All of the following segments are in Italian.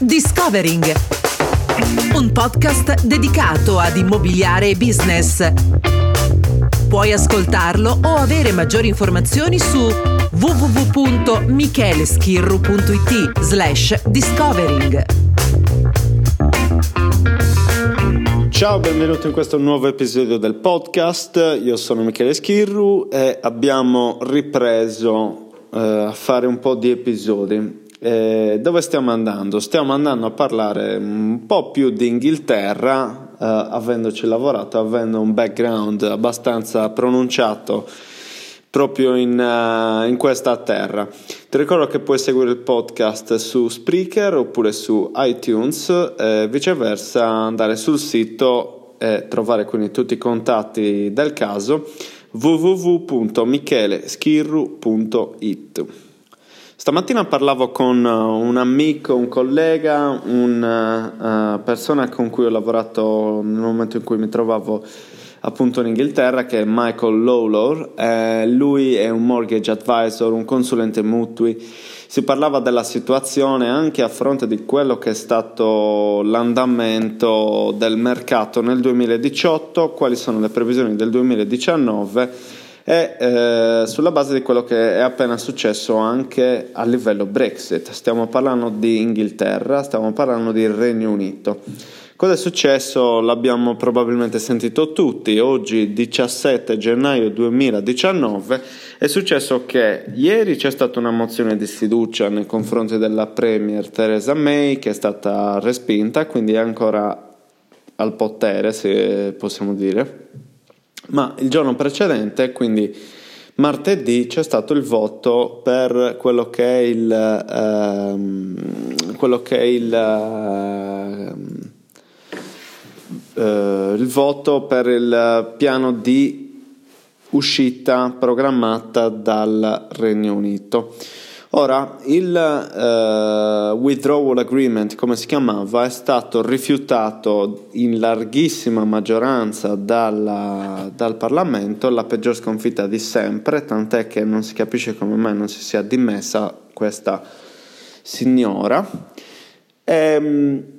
Discovering, un podcast dedicato ad immobiliare e business. Puoi ascoltarlo o avere maggiori informazioni su www.micheleschirru.it slash discovering. Ciao, benvenuto in questo nuovo episodio del podcast. Io sono Michele Schirru e abbiamo ripreso eh, a fare un po' di episodi. Eh, dove stiamo andando? Stiamo andando a parlare un po' più di Inghilterra, eh, avendoci lavorato, avendo un background abbastanza pronunciato proprio in, uh, in, questa terra. Ti ricordo che puoi seguire il podcast su Spreaker oppure su iTunes e viceversa andare sul sito e trovare quindi tutti i contatti del caso www.micheleschirru.it Stamattina parlavo con un amico, un collega, una uh, persona con cui ho lavorato nel momento in cui mi trovavo appunto in Inghilterra che è Michael Lawlor, eh, lui è un mortgage advisor, un consulente mutui, si parlava della situazione anche a fronte di quello che è stato l'andamento del mercato nel 2018, quali sono le previsioni del 2019 e eh, sulla base di quello che è appena successo anche a livello Brexit. Stiamo parlando di Inghilterra, stiamo parlando di Regno Unito. Cosa è successo? L'abbiamo probabilmente sentito tutti. Oggi, 17 gennaio 2019, è successo che ieri c'è stata una mozione di sfiducia nei confronti della Premier Theresa May che è stata respinta, quindi è ancora al potere, se possiamo dire. Ma il giorno precedente, quindi martedì, c'è stato il voto per quello che è il, ehm, quello che è il ehm, eh, il voto per il piano di uscita programmata dal Regno Unito. Ora, il uh, withdrawal agreement, come si chiamava, è stato rifiutato in larghissima maggioranza dalla, dal Parlamento, la peggior sconfitta di sempre, tant'è che non si capisce come mai non si sia dimessa questa signora. Ehm,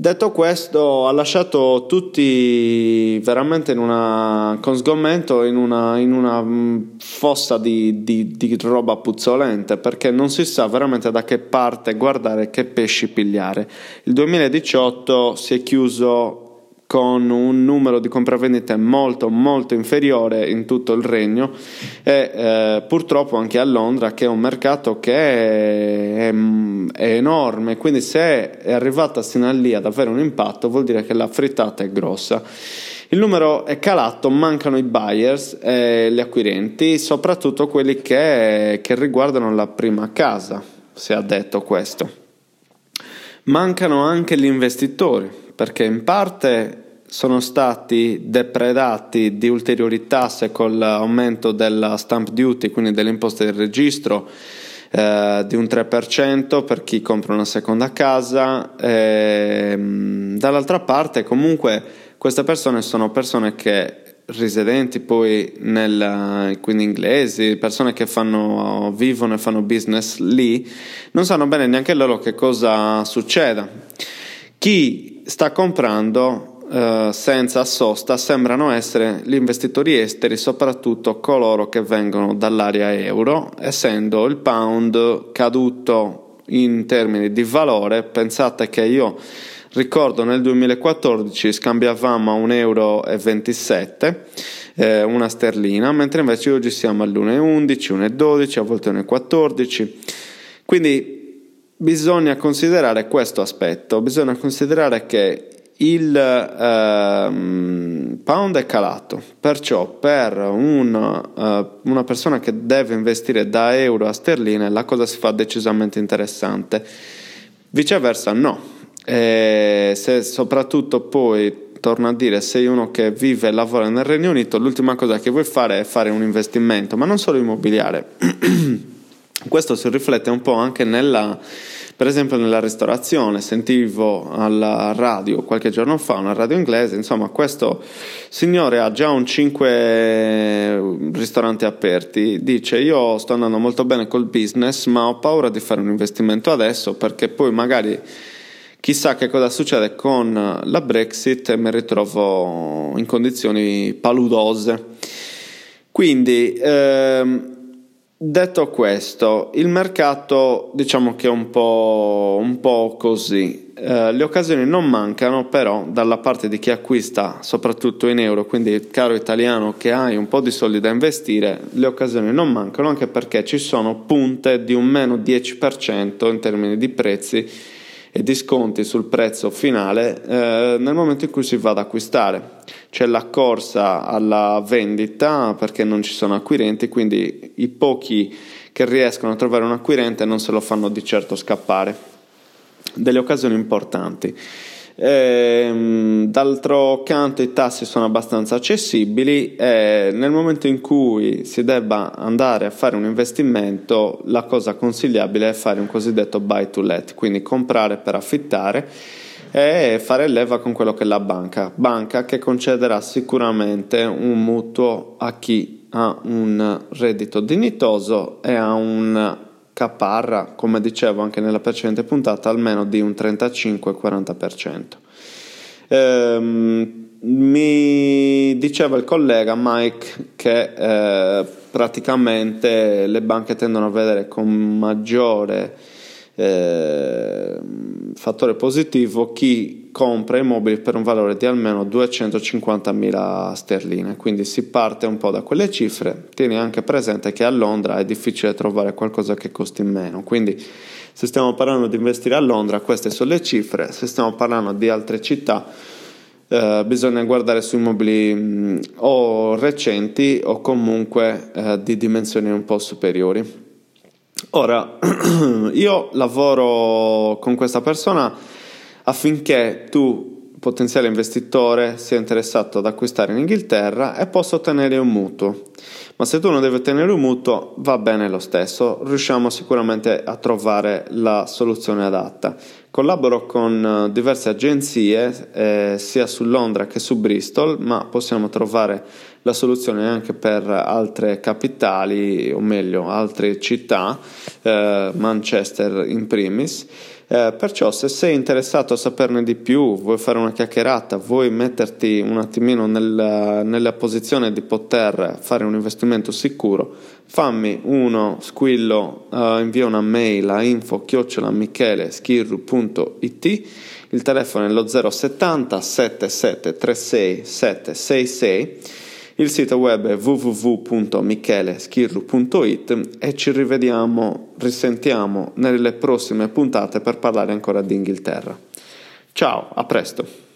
Detto questo, ha lasciato tutti veramente in una, con sgomento in una, in una mm, fossa di, di, di, roba puzzolente perché non si sa veramente da che parte guardare che pesci pigliare. Il 2018 si è chiuso con un numero di compravendite molto molto inferiore in tutto il regno e eh, purtroppo anche a Londra che è un mercato che è, è, è, enorme. Quindi se è arrivata sino a lì ad avere un impatto vuol dire che la frittata è grossa. Il numero è calato, mancano i buyers e gli acquirenti, soprattutto quelli che, che riguardano la prima casa, si è detto questo. Mancano anche gli investitori, perché in parte sono stati depredati di ulteriori tasse con l'aumento della stamp duty, quindi delle imposte del registro, eh, di un 3% per chi compra una seconda casa. E, ehm, dall'altra parte, comunque, queste persone sono persone che residenti poi nel, quindi inglesi, persone che fanno, vivono e fanno business lì, non sanno bene neanche loro che cosa succeda. Chi sta comprando eh, senza sosta sembrano essere gli investitori esteri, soprattutto coloro che vengono dall'area euro, essendo il pound caduto in termini di valore. Pensate che io ricordo nel 2014 scambiavamo a 1,27 euro eh, una sterlina, mentre invece oggi siamo all'1,11, 1,12, a volte 1,14. Quindi bisogna considerare questo aspetto, bisogna considerare che il ehm, pound è calato, perciò per un, uh, una persona che deve investire da euro a sterline la cosa si fa decisamente interessante. Viceversa no, e se soprattutto poi torno a dire, sei uno che vive e lavora nel Regno Unito, l'ultima cosa che vuoi fare è fare un investimento, ma non solo immobiliare. Questo si riflette un po' anche nella, per esempio nella ristorazione. Sentivo alla radio qualche giorno fa, una radio inglese, insomma, questo signore ha già un 5 ristoranti aperti. Dice: Io sto andando molto bene col business, ma ho paura di fare un investimento adesso perché poi magari chissà che cosa succede con la Brexit e mi ritrovo in condizioni paludose. Quindi, ehm, detto questo, il mercato diciamo che è un po', un po così. Eh, le occasioni non mancano, però dalla parte di chi acquista, soprattutto in euro, quindi caro italiano che hai un po' di soldi da investire, le occasioni non mancano anche perché ci sono punte di un meno 10% in termini di prezzi e di sconti sul prezzo finale eh, nel momento in cui si va ad acquistare. C'è la corsa alla vendita perché non ci sono acquirenti, quindi i pochi che riescono a trovare un acquirente non se lo fanno di certo scappare delle occasioni importanti. Ehm, d'altro canto i tassi sono abbastanza accessibili e nel momento in cui si debba andare a fare un investimento la cosa consigliabile è fare un cosiddetto buy to let, quindi comprare per affittare e fare leva con quello che è la banca, banca che concederà sicuramente un mutuo a chi ha un reddito dignitoso e ha un caparra, come dicevo anche nella precedente puntata, almeno di un 35-40%. Ehm, mi diceva il collega Mike che eh, praticamente le banche tendono a vedere con maggiore eh, fattore positivo chi compra immobili per un valore di almeno 250.000 sterline, quindi si parte un po' da quelle cifre, tieni anche presente che a Londra è difficile trovare qualcosa che costi meno, quindi se stiamo parlando di investire a Londra queste sono le cifre, se stiamo parlando di altre città eh, bisogna guardare su immobili mh, o recenti o comunque eh, di dimensioni un po' superiori. Ora, io lavoro con questa persona affinché tu, potenziale investitore, sia interessato ad acquistare in Inghilterra e possa ottenere un mutuo. Ma se tu non devi ottenere un mutuo, va bene lo stesso, riusciamo sicuramente a trovare la soluzione adatta. Collaboro con eh, diverse agenzie, eh, sia su Londra che su Bristol, ma possiamo trovare la soluzione anche per altre capitali, o meglio, altre città, eh, Manchester in primis. Eh, perciò se sei interessato a saperne di più, vuoi fare una chiacchierata, vuoi metterti un attimino nel, nella posizione di poter fare un investimento sicuro, fammi uno squillo, uh, invia una mail a info-micheleschirru.it il telefono è lo 070 7736 766 il sito web è www.micheleschirru.it e ci rivediamo, risentiamo nelle prossime puntate per parlare ancora di Inghilterra. Ciao, a presto!